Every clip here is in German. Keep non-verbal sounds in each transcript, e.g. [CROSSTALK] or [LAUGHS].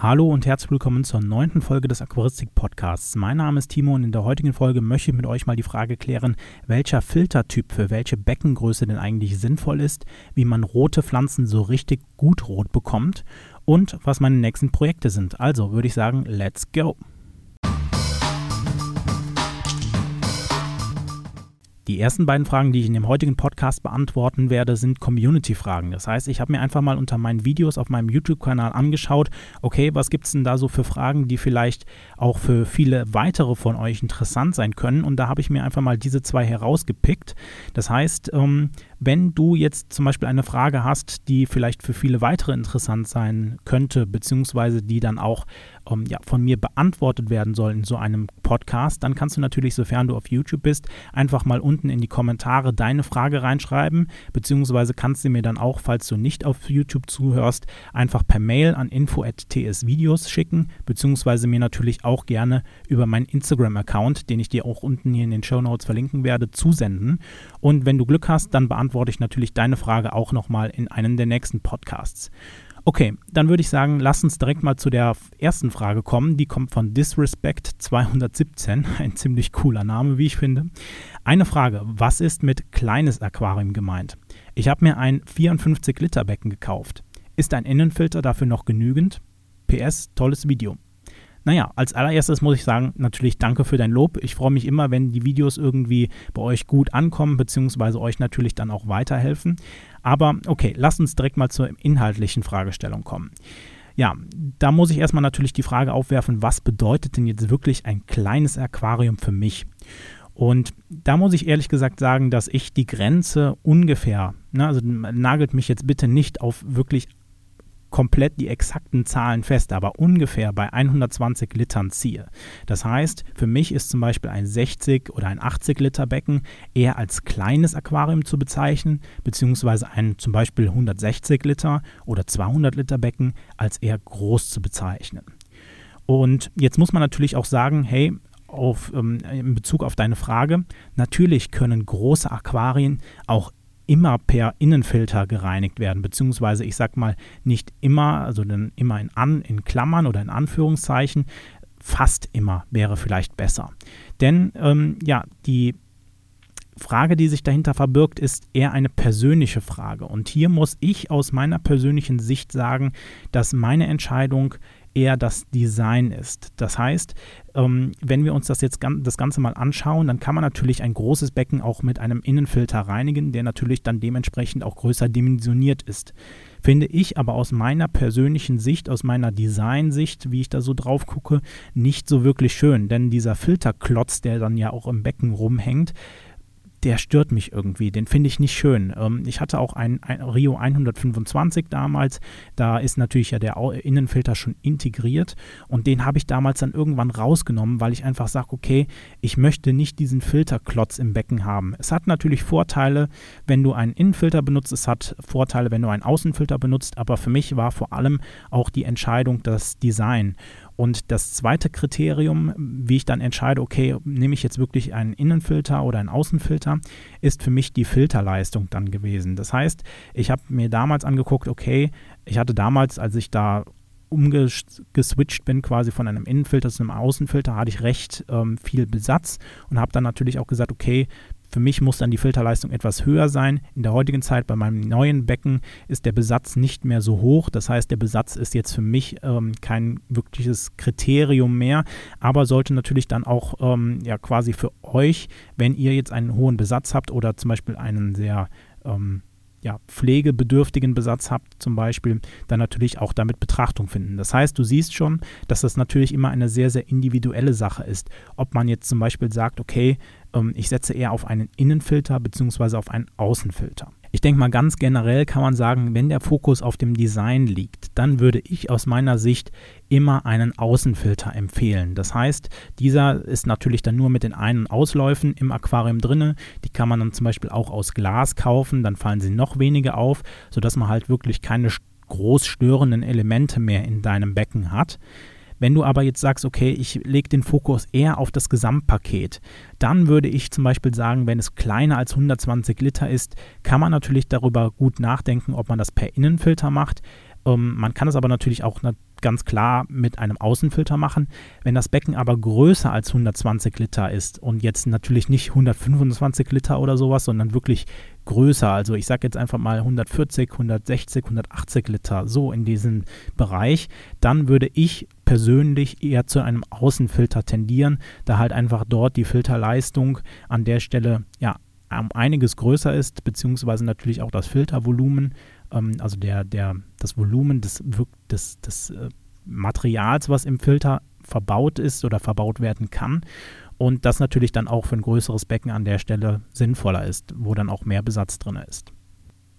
Hallo und herzlich willkommen zur neunten Folge des Aquaristik Podcasts. Mein Name ist Timo und in der heutigen Folge möchte ich mit euch mal die Frage klären, welcher Filtertyp für welche Beckengröße denn eigentlich sinnvoll ist, wie man rote Pflanzen so richtig gut rot bekommt und was meine nächsten Projekte sind. Also würde ich sagen, let's go! Die ersten beiden Fragen, die ich in dem heutigen Podcast beantworten werde, sind Community-Fragen. Das heißt, ich habe mir einfach mal unter meinen Videos auf meinem YouTube-Kanal angeschaut, okay, was gibt es denn da so für Fragen, die vielleicht auch für viele weitere von euch interessant sein können. Und da habe ich mir einfach mal diese zwei herausgepickt. Das heißt, ähm, wenn du jetzt zum Beispiel eine Frage hast, die vielleicht für viele weitere interessant sein könnte, beziehungsweise die dann auch ähm, ja, von mir beantwortet werden soll in so einem Podcast, dann kannst du natürlich, sofern du auf YouTube bist, einfach mal unten in die Kommentare deine Frage reinschreiben, beziehungsweise kannst du mir dann auch, falls du nicht auf YouTube zuhörst, einfach per Mail an info.tsvideos schicken, beziehungsweise mir natürlich auch gerne über meinen Instagram-Account, den ich dir auch unten hier in den Show Notes verlinken werde, zusenden. Und wenn du Glück hast, dann beantworte ich natürlich deine Frage auch nochmal in einem der nächsten Podcasts. Okay, dann würde ich sagen, lass uns direkt mal zu der ersten Frage kommen. Die kommt von Disrespect 217, [LAUGHS] ein ziemlich cooler Name, wie ich finde. Eine Frage, was ist mit kleines Aquarium gemeint? Ich habe mir ein 54 Liter Becken gekauft. Ist ein Innenfilter dafür noch genügend? PS, tolles Video. Naja, als allererstes muss ich sagen, natürlich danke für dein Lob. Ich freue mich immer, wenn die Videos irgendwie bei euch gut ankommen, beziehungsweise euch natürlich dann auch weiterhelfen. Aber okay, lasst uns direkt mal zur inhaltlichen Fragestellung kommen. Ja, da muss ich erstmal natürlich die Frage aufwerfen, was bedeutet denn jetzt wirklich ein kleines Aquarium für mich? Und da muss ich ehrlich gesagt sagen, dass ich die Grenze ungefähr, ne, also nagelt mich jetzt bitte nicht auf wirklich komplett die exakten Zahlen fest, aber ungefähr bei 120 Litern ziehe. Das heißt, für mich ist zum Beispiel ein 60 oder ein 80 Liter Becken eher als kleines Aquarium zu bezeichnen, beziehungsweise ein zum Beispiel 160 Liter oder 200 Liter Becken als eher groß zu bezeichnen. Und jetzt muss man natürlich auch sagen, hey, auf, ähm, in Bezug auf deine Frage, natürlich können große Aquarien auch immer per Innenfilter gereinigt werden, beziehungsweise ich sag mal nicht immer, also dann immer in, An, in Klammern oder in Anführungszeichen, fast immer wäre vielleicht besser. Denn ähm, ja, die Frage, die sich dahinter verbirgt, ist eher eine persönliche Frage. Und hier muss ich aus meiner persönlichen Sicht sagen, dass meine Entscheidung eher das Design ist. Das heißt, ähm, wenn wir uns das jetzt das Ganze mal anschauen, dann kann man natürlich ein großes Becken auch mit einem Innenfilter reinigen, der natürlich dann dementsprechend auch größer dimensioniert ist. Finde ich aber aus meiner persönlichen Sicht, aus meiner Designsicht, wie ich da so drauf gucke, nicht so wirklich schön. Denn dieser Filterklotz, der dann ja auch im Becken rumhängt, der stört mich irgendwie, den finde ich nicht schön. Ähm, ich hatte auch ein, ein, Rio 125 damals, da ist natürlich ja der Innenfilter schon integriert und den habe ich damals dann irgendwann rausgenommen, weil ich einfach sage, okay, ich möchte nicht diesen Filterklotz im Becken haben. Es hat natürlich Vorteile, wenn du einen Innenfilter benutzt, es hat Vorteile, wenn du einen Außenfilter benutzt, aber für mich war vor allem auch die Entscheidung das Design. Und das zweite Kriterium, wie ich dann entscheide, okay, nehme ich jetzt wirklich einen Innenfilter oder einen Außenfilter, ist für mich die Filterleistung dann gewesen. Das heißt, ich habe mir damals angeguckt, okay, ich hatte damals, als ich da umgeswitcht bin, quasi von einem Innenfilter zu einem Außenfilter, hatte ich recht ähm, viel Besatz und habe dann natürlich auch gesagt, okay, für mich muss dann die Filterleistung etwas höher sein. In der heutigen Zeit bei meinem neuen Becken ist der Besatz nicht mehr so hoch. Das heißt, der Besatz ist jetzt für mich ähm, kein wirkliches Kriterium mehr, aber sollte natürlich dann auch ähm, ja quasi für euch, wenn ihr jetzt einen hohen Besatz habt oder zum Beispiel einen sehr ähm, ja, pflegebedürftigen Besatz habt, zum Beispiel, dann natürlich auch damit Betrachtung finden. Das heißt, du siehst schon, dass das natürlich immer eine sehr, sehr individuelle Sache ist. Ob man jetzt zum Beispiel sagt, okay, ähm, ich setze eher auf einen Innenfilter bzw. auf einen Außenfilter. Ich denke mal ganz generell kann man sagen, wenn der Fokus auf dem Design liegt, dann würde ich aus meiner Sicht immer einen Außenfilter empfehlen. Das heißt, dieser ist natürlich dann nur mit den Ein- und Ausläufen im Aquarium drinne. Die kann man dann zum Beispiel auch aus Glas kaufen, dann fallen sie noch weniger auf, sodass man halt wirklich keine groß störenden Elemente mehr in deinem Becken hat. Wenn du aber jetzt sagst, okay, ich lege den Fokus eher auf das Gesamtpaket, dann würde ich zum Beispiel sagen, wenn es kleiner als 120 Liter ist, kann man natürlich darüber gut nachdenken, ob man das per Innenfilter macht. Ähm, man kann es aber natürlich auch ganz klar mit einem Außenfilter machen. Wenn das Becken aber größer als 120 Liter ist und jetzt natürlich nicht 125 Liter oder sowas, sondern wirklich größer, also ich sage jetzt einfach mal 140, 160, 180 Liter, so in diesem Bereich, dann würde ich persönlich eher zu einem Außenfilter tendieren, da halt einfach dort die Filterleistung an der Stelle ja um einiges größer ist, beziehungsweise natürlich auch das Filtervolumen ähm, also der, der, das Volumen des, des, des äh, Materials, was im Filter verbaut ist oder verbaut werden kann. Und das natürlich dann auch für ein größeres Becken an der Stelle sinnvoller ist, wo dann auch mehr Besatz drin ist.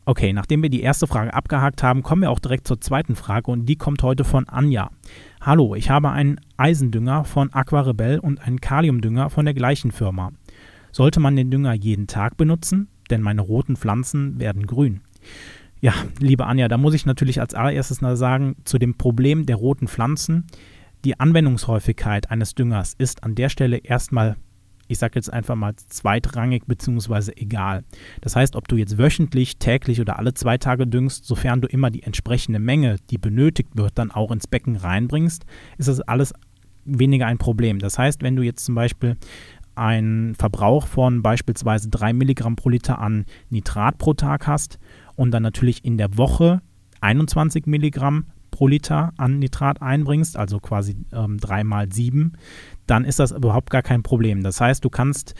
Okay, nachdem wir die erste Frage abgehakt haben, kommen wir auch direkt zur zweiten Frage und die kommt heute von Anja. Hallo, ich habe einen Eisendünger von Aquarebel und einen Kaliumdünger von der gleichen Firma. Sollte man den Dünger jeden Tag benutzen? Denn meine roten Pflanzen werden grün. Ja, liebe Anja, da muss ich natürlich als allererstes mal sagen, zu dem Problem der roten Pflanzen, die Anwendungshäufigkeit eines Düngers ist an der Stelle erstmal, ich sage jetzt einfach mal zweitrangig bzw. egal. Das heißt, ob du jetzt wöchentlich, täglich oder alle zwei Tage düngst, sofern du immer die entsprechende Menge, die benötigt wird, dann auch ins Becken reinbringst, ist das alles weniger ein Problem. Das heißt, wenn du jetzt zum Beispiel einen Verbrauch von beispielsweise 3 Milligramm pro Liter an Nitrat pro Tag hast und dann natürlich in der Woche 21 Milligramm pro Liter an Nitrat einbringst, also quasi ähm, 3 mal 7, dann ist das überhaupt gar kein Problem. Das heißt, du kannst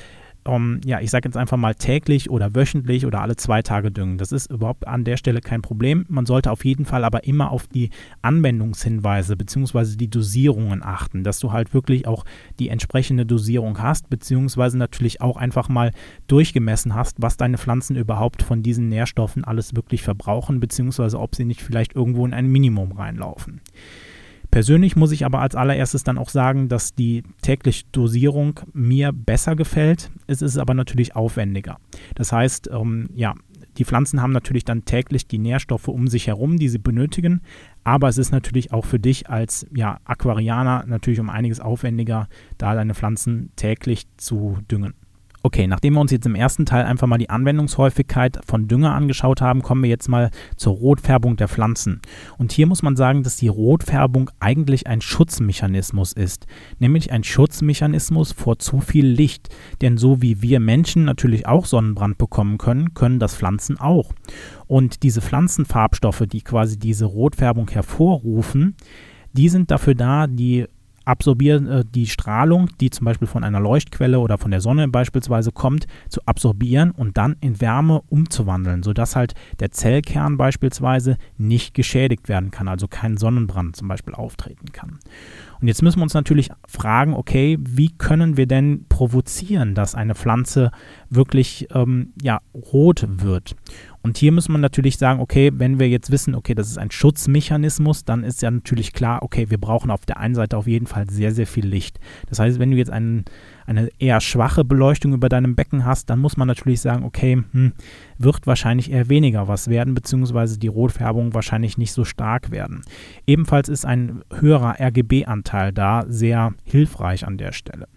ähm, ja, ich sage jetzt einfach mal täglich oder wöchentlich oder alle zwei Tage düngen. Das ist überhaupt an der Stelle kein Problem. Man sollte auf jeden Fall aber immer auf die Anwendungshinweise bzw. die Dosierungen achten, dass du halt wirklich auch die entsprechende Dosierung hast, beziehungsweise natürlich auch einfach mal durchgemessen hast, was deine Pflanzen überhaupt von diesen Nährstoffen alles wirklich verbrauchen, beziehungsweise ob sie nicht vielleicht irgendwo in ein Minimum reinlaufen. Persönlich muss ich aber als allererstes dann auch sagen, dass die tägliche Dosierung mir besser gefällt. Es ist aber natürlich aufwendiger. Das heißt, ähm, ja, die Pflanzen haben natürlich dann täglich die Nährstoffe um sich herum, die sie benötigen. Aber es ist natürlich auch für dich als ja, Aquarianer natürlich um einiges aufwendiger, da deine Pflanzen täglich zu düngen. Okay, nachdem wir uns jetzt im ersten Teil einfach mal die Anwendungshäufigkeit von Dünger angeschaut haben, kommen wir jetzt mal zur Rotfärbung der Pflanzen. Und hier muss man sagen, dass die Rotfärbung eigentlich ein Schutzmechanismus ist, nämlich ein Schutzmechanismus vor zu viel Licht. Denn so wie wir Menschen natürlich auch Sonnenbrand bekommen können, können das Pflanzen auch. Und diese Pflanzenfarbstoffe, die quasi diese Rotfärbung hervorrufen, die sind dafür da, die absorbieren äh, die Strahlung, die zum Beispiel von einer Leuchtquelle oder von der Sonne beispielsweise kommt, zu absorbieren und dann in Wärme umzuwandeln, sodass halt der Zellkern beispielsweise nicht geschädigt werden kann, also kein Sonnenbrand zum Beispiel auftreten kann. Und jetzt müssen wir uns natürlich fragen, okay, wie können wir denn provozieren, dass eine Pflanze wirklich ähm, ja, rot wird? Und hier muss man natürlich sagen, okay, wenn wir jetzt wissen, okay, das ist ein Schutzmechanismus, dann ist ja natürlich klar, okay, wir brauchen auf der einen Seite auf jeden Fall sehr, sehr viel Licht. Das heißt, wenn du jetzt einen, eine eher schwache Beleuchtung über deinem Becken hast, dann muss man natürlich sagen, okay, hm, wird wahrscheinlich eher weniger was werden, beziehungsweise die Rotfärbung wahrscheinlich nicht so stark werden. Ebenfalls ist ein höherer RGB-Anteil da sehr hilfreich an der Stelle.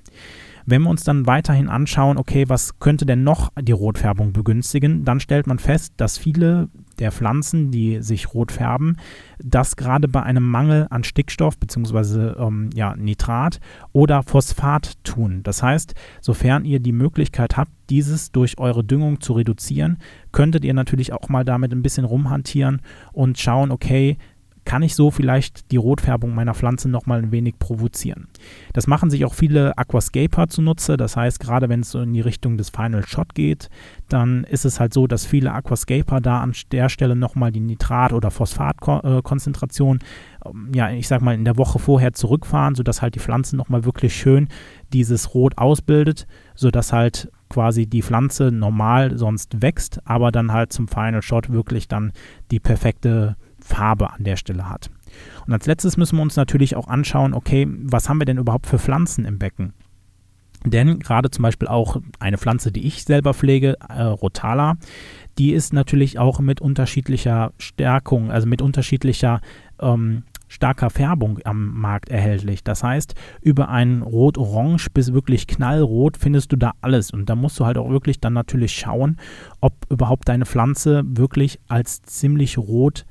Wenn wir uns dann weiterhin anschauen, okay, was könnte denn noch die Rotfärbung begünstigen, dann stellt man fest, dass viele der Pflanzen, die sich rot färben, das gerade bei einem Mangel an Stickstoff bzw. Ähm, ja, Nitrat oder Phosphat tun. Das heißt, sofern ihr die Möglichkeit habt, dieses durch eure Düngung zu reduzieren, könntet ihr natürlich auch mal damit ein bisschen rumhantieren und schauen, okay, kann ich so vielleicht die Rotfärbung meiner Pflanze nochmal ein wenig provozieren. Das machen sich auch viele Aquascaper zunutze. Das heißt, gerade wenn es so in die Richtung des Final Shot geht, dann ist es halt so, dass viele Aquascaper da an der Stelle nochmal die Nitrat- oder Phosphatkonzentration, ähm, ja, ich sag mal, in der Woche vorher zurückfahren, sodass halt die Pflanze nochmal wirklich schön dieses Rot ausbildet, sodass halt quasi die Pflanze normal sonst wächst, aber dann halt zum Final Shot wirklich dann die perfekte Farbe an der Stelle hat. Und als letztes müssen wir uns natürlich auch anschauen, okay, was haben wir denn überhaupt für Pflanzen im Becken? Denn gerade zum Beispiel auch eine Pflanze, die ich selber pflege, äh, Rotala, die ist natürlich auch mit unterschiedlicher Stärkung, also mit unterschiedlicher ähm, starker Färbung am Markt erhältlich. Das heißt, über ein Rot-Orange bis wirklich knallrot findest du da alles. Und da musst du halt auch wirklich dann natürlich schauen, ob überhaupt deine Pflanze wirklich als ziemlich rot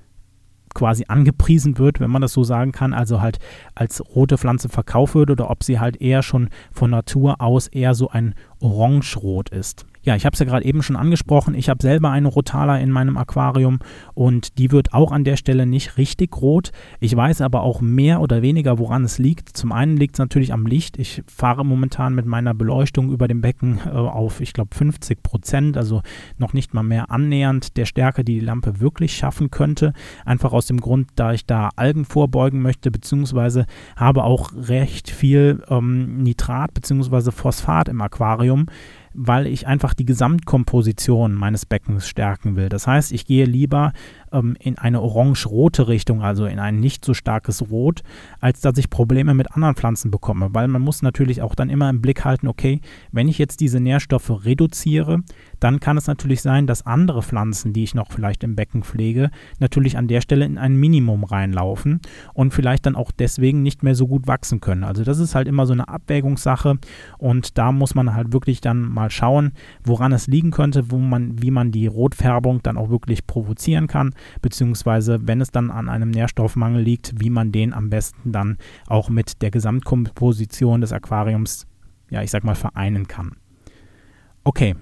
quasi angepriesen wird, wenn man das so sagen kann, also halt als rote Pflanze verkauft wird oder ob sie halt eher schon von Natur aus eher so ein Orangerot ist. Ja, ich habe es ja gerade eben schon angesprochen. Ich habe selber eine Rotala in meinem Aquarium und die wird auch an der Stelle nicht richtig rot. Ich weiß aber auch mehr oder weniger, woran es liegt. Zum einen liegt es natürlich am Licht. Ich fahre momentan mit meiner Beleuchtung über dem Becken äh, auf, ich glaube, 50 Prozent, also noch nicht mal mehr annähernd der Stärke, die die Lampe wirklich schaffen könnte. Einfach aus dem Grund, da ich da Algen vorbeugen möchte, beziehungsweise habe auch recht viel ähm, Nitrat beziehungsweise Phosphat im Aquarium weil ich einfach die Gesamtkomposition meines Beckens stärken will. Das heißt, ich gehe lieber ähm, in eine orange-rote Richtung, also in ein nicht so starkes Rot, als dass ich Probleme mit anderen Pflanzen bekomme. Weil man muss natürlich auch dann immer im Blick halten, okay, wenn ich jetzt diese Nährstoffe reduziere, dann kann es natürlich sein, dass andere Pflanzen, die ich noch vielleicht im Becken pflege, natürlich an der Stelle in ein Minimum reinlaufen und vielleicht dann auch deswegen nicht mehr so gut wachsen können. Also das ist halt immer so eine Abwägungssache und da muss man halt wirklich dann mal schauen, woran es liegen könnte, wo man, wie man die Rotfärbung dann auch wirklich provozieren kann beziehungsweise wenn es dann an einem Nährstoffmangel liegt, wie man den am besten dann auch mit der Gesamtkomposition des Aquariums, ja, ich sag mal, vereinen kann. Okay,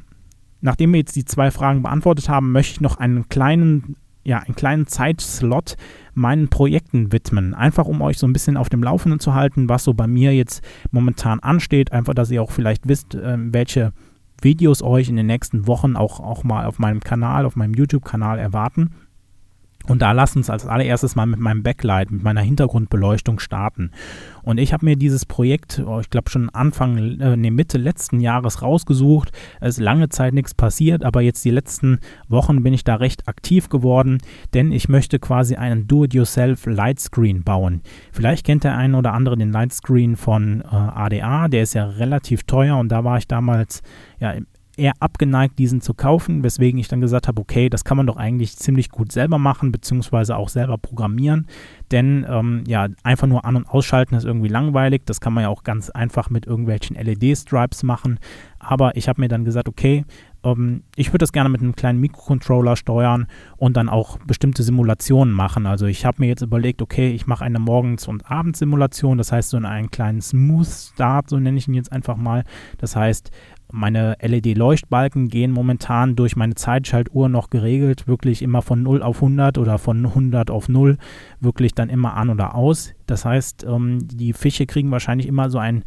nachdem wir jetzt die zwei Fragen beantwortet haben, möchte ich noch einen kleinen ja, einen kleinen Zeitslot meinen Projekten widmen. Einfach um euch so ein bisschen auf dem Laufenden zu halten, was so bei mir jetzt momentan ansteht. Einfach, dass ihr auch vielleicht wisst, äh, welche Videos euch in den nächsten Wochen auch, auch mal auf meinem Kanal, auf meinem YouTube-Kanal erwarten. Und da lass uns als allererstes mal mit meinem Backlight, mit meiner Hintergrundbeleuchtung starten. Und ich habe mir dieses Projekt, oh, ich glaube schon Anfang, äh, nee, Mitte letzten Jahres rausgesucht. Es ist lange Zeit nichts passiert, aber jetzt die letzten Wochen bin ich da recht aktiv geworden, denn ich möchte quasi einen Do-it-yourself Lightscreen bauen. Vielleicht kennt der eine oder andere den Lightscreen von äh, ADA, der ist ja relativ teuer und da war ich damals ja eher abgeneigt, diesen zu kaufen, weswegen ich dann gesagt habe, okay, das kann man doch eigentlich ziemlich gut selber machen, beziehungsweise auch selber programmieren. Denn ähm, ja, einfach nur an- und ausschalten ist irgendwie langweilig. Das kann man ja auch ganz einfach mit irgendwelchen LED-Stripes machen. Aber ich habe mir dann gesagt, okay, ähm, ich würde das gerne mit einem kleinen Mikrocontroller steuern und dann auch bestimmte Simulationen machen. Also ich habe mir jetzt überlegt, okay, ich mache eine Morgens- und Abendsimulation, das heißt so einen kleinen Smooth Start, so nenne ich ihn jetzt einfach mal. Das heißt, meine LED-Leuchtbalken gehen momentan durch meine Zeitschaltuhr noch geregelt, wirklich immer von 0 auf 100 oder von 100 auf 0, wirklich dann immer an oder aus. Das heißt, ähm, die Fische kriegen wahrscheinlich immer so ein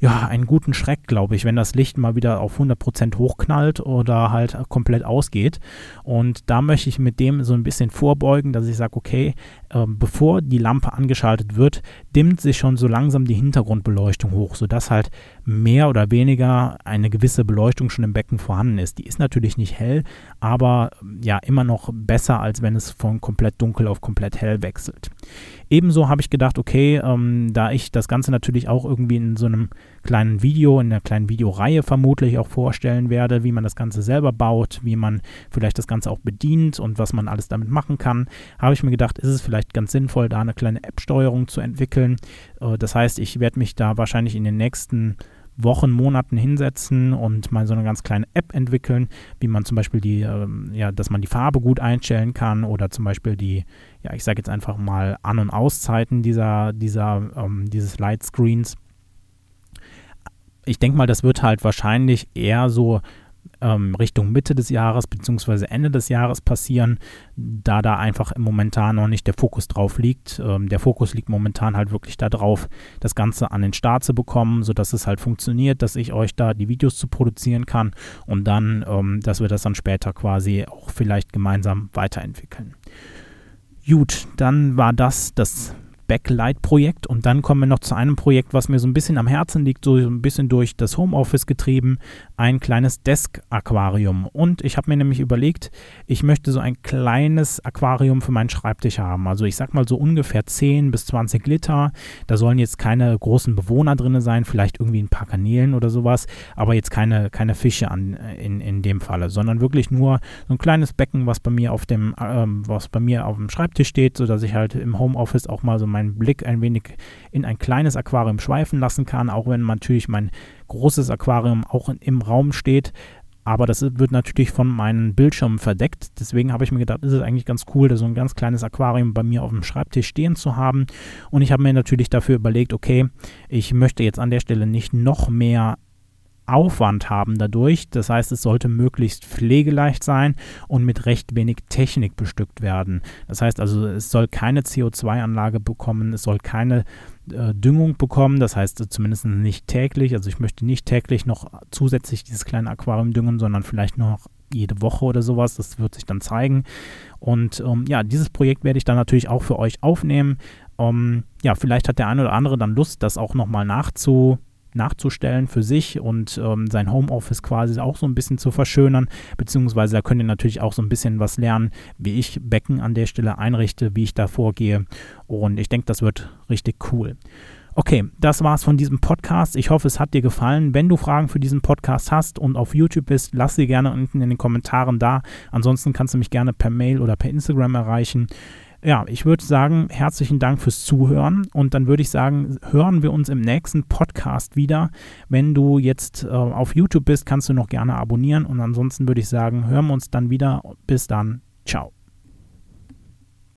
ja, einen guten Schreck, glaube ich, wenn das Licht mal wieder auf 100% hochknallt oder halt komplett ausgeht. Und da möchte ich mit dem so ein bisschen vorbeugen, dass ich sage, okay, äh, bevor die Lampe angeschaltet wird, dimmt sich schon so langsam die Hintergrundbeleuchtung hoch, sodass halt mehr oder weniger eine gewisse Beleuchtung schon im Becken vorhanden ist. Die ist natürlich nicht hell, aber ja, immer noch besser, als wenn es von komplett dunkel auf komplett hell wechselt. Ebenso habe ich gedacht, okay, ähm, da ich das Ganze natürlich auch irgendwie in so einem kleinen Video, in einer kleinen Videoreihe vermutlich auch vorstellen werde, wie man das Ganze selber baut, wie man vielleicht das Ganze auch bedient und was man alles damit machen kann, habe ich mir gedacht, ist es vielleicht ganz sinnvoll, da eine kleine App-Steuerung zu entwickeln. Äh, das heißt, ich werde mich da wahrscheinlich in den nächsten Wochen, Monaten hinsetzen und mal so eine ganz kleine App entwickeln, wie man zum Beispiel die, ähm, ja, dass man die Farbe gut einstellen kann oder zum Beispiel die, ja, ich sage jetzt einfach mal An- und Auszeiten dieser, dieser, ähm, dieses Lightscreens. Ich denke mal, das wird halt wahrscheinlich eher so ähm, Richtung Mitte des Jahres bzw. Ende des Jahres passieren, da da einfach momentan noch nicht der Fokus drauf liegt. Ähm, der Fokus liegt momentan halt wirklich darauf, das Ganze an den Start zu bekommen, sodass es halt funktioniert, dass ich euch da die Videos zu produzieren kann und dann, ähm, dass wir das dann später quasi auch vielleicht gemeinsam weiterentwickeln. Gut, dann war das das Backlight-Projekt. Und dann kommen wir noch zu einem Projekt, was mir so ein bisschen am Herzen liegt, so ein bisschen durch das Homeoffice getrieben, ein kleines Desk-Aquarium. Und ich habe mir nämlich überlegt, ich möchte so ein kleines Aquarium für meinen Schreibtisch haben. Also ich sag mal so ungefähr 10 bis 20 Liter. Da sollen jetzt keine großen Bewohner drin sein, vielleicht irgendwie ein paar Kanälen oder sowas, aber jetzt keine, keine Fische an, in, in dem Falle, sondern wirklich nur so ein kleines Becken, was bei mir auf dem, ähm, was bei mir auf dem Schreibtisch steht, sodass ich halt im Homeoffice auch mal so mein meinen Blick ein wenig in ein kleines Aquarium schweifen lassen kann, auch wenn natürlich mein großes Aquarium auch im Raum steht. aber das wird natürlich von meinen Bildschirmen verdeckt. Deswegen habe ich mir gedacht, ist es eigentlich ganz cool, so ein ganz kleines Aquarium bei mir auf dem Schreibtisch stehen zu haben. Und ich habe mir natürlich dafür überlegt, okay, ich möchte jetzt an der Stelle nicht noch mehr Aufwand haben dadurch. Das heißt, es sollte möglichst pflegeleicht sein und mit recht wenig Technik bestückt werden. Das heißt also, es soll keine CO2-Anlage bekommen, es soll keine äh, Düngung bekommen, das heißt zumindest nicht täglich. Also ich möchte nicht täglich noch zusätzlich dieses kleine Aquarium düngen, sondern vielleicht noch jede Woche oder sowas. Das wird sich dann zeigen. Und ähm, ja, dieses Projekt werde ich dann natürlich auch für euch aufnehmen. Ähm, ja, vielleicht hat der eine oder andere dann Lust, das auch nochmal nachzu nachzustellen für sich und ähm, sein Homeoffice quasi auch so ein bisschen zu verschönern, beziehungsweise da könnt ihr natürlich auch so ein bisschen was lernen, wie ich Becken an der Stelle einrichte, wie ich da vorgehe und ich denke, das wird richtig cool. Okay, das war's von diesem Podcast. Ich hoffe, es hat dir gefallen. Wenn du Fragen für diesen Podcast hast und auf YouTube bist, lass sie gerne unten in den Kommentaren da. Ansonsten kannst du mich gerne per Mail oder per Instagram erreichen ja, ich würde sagen, herzlichen Dank fürs Zuhören und dann würde ich sagen, hören wir uns im nächsten Podcast wieder. Wenn du jetzt äh, auf YouTube bist, kannst du noch gerne abonnieren und ansonsten würde ich sagen, hören wir uns dann wieder. Bis dann. Ciao.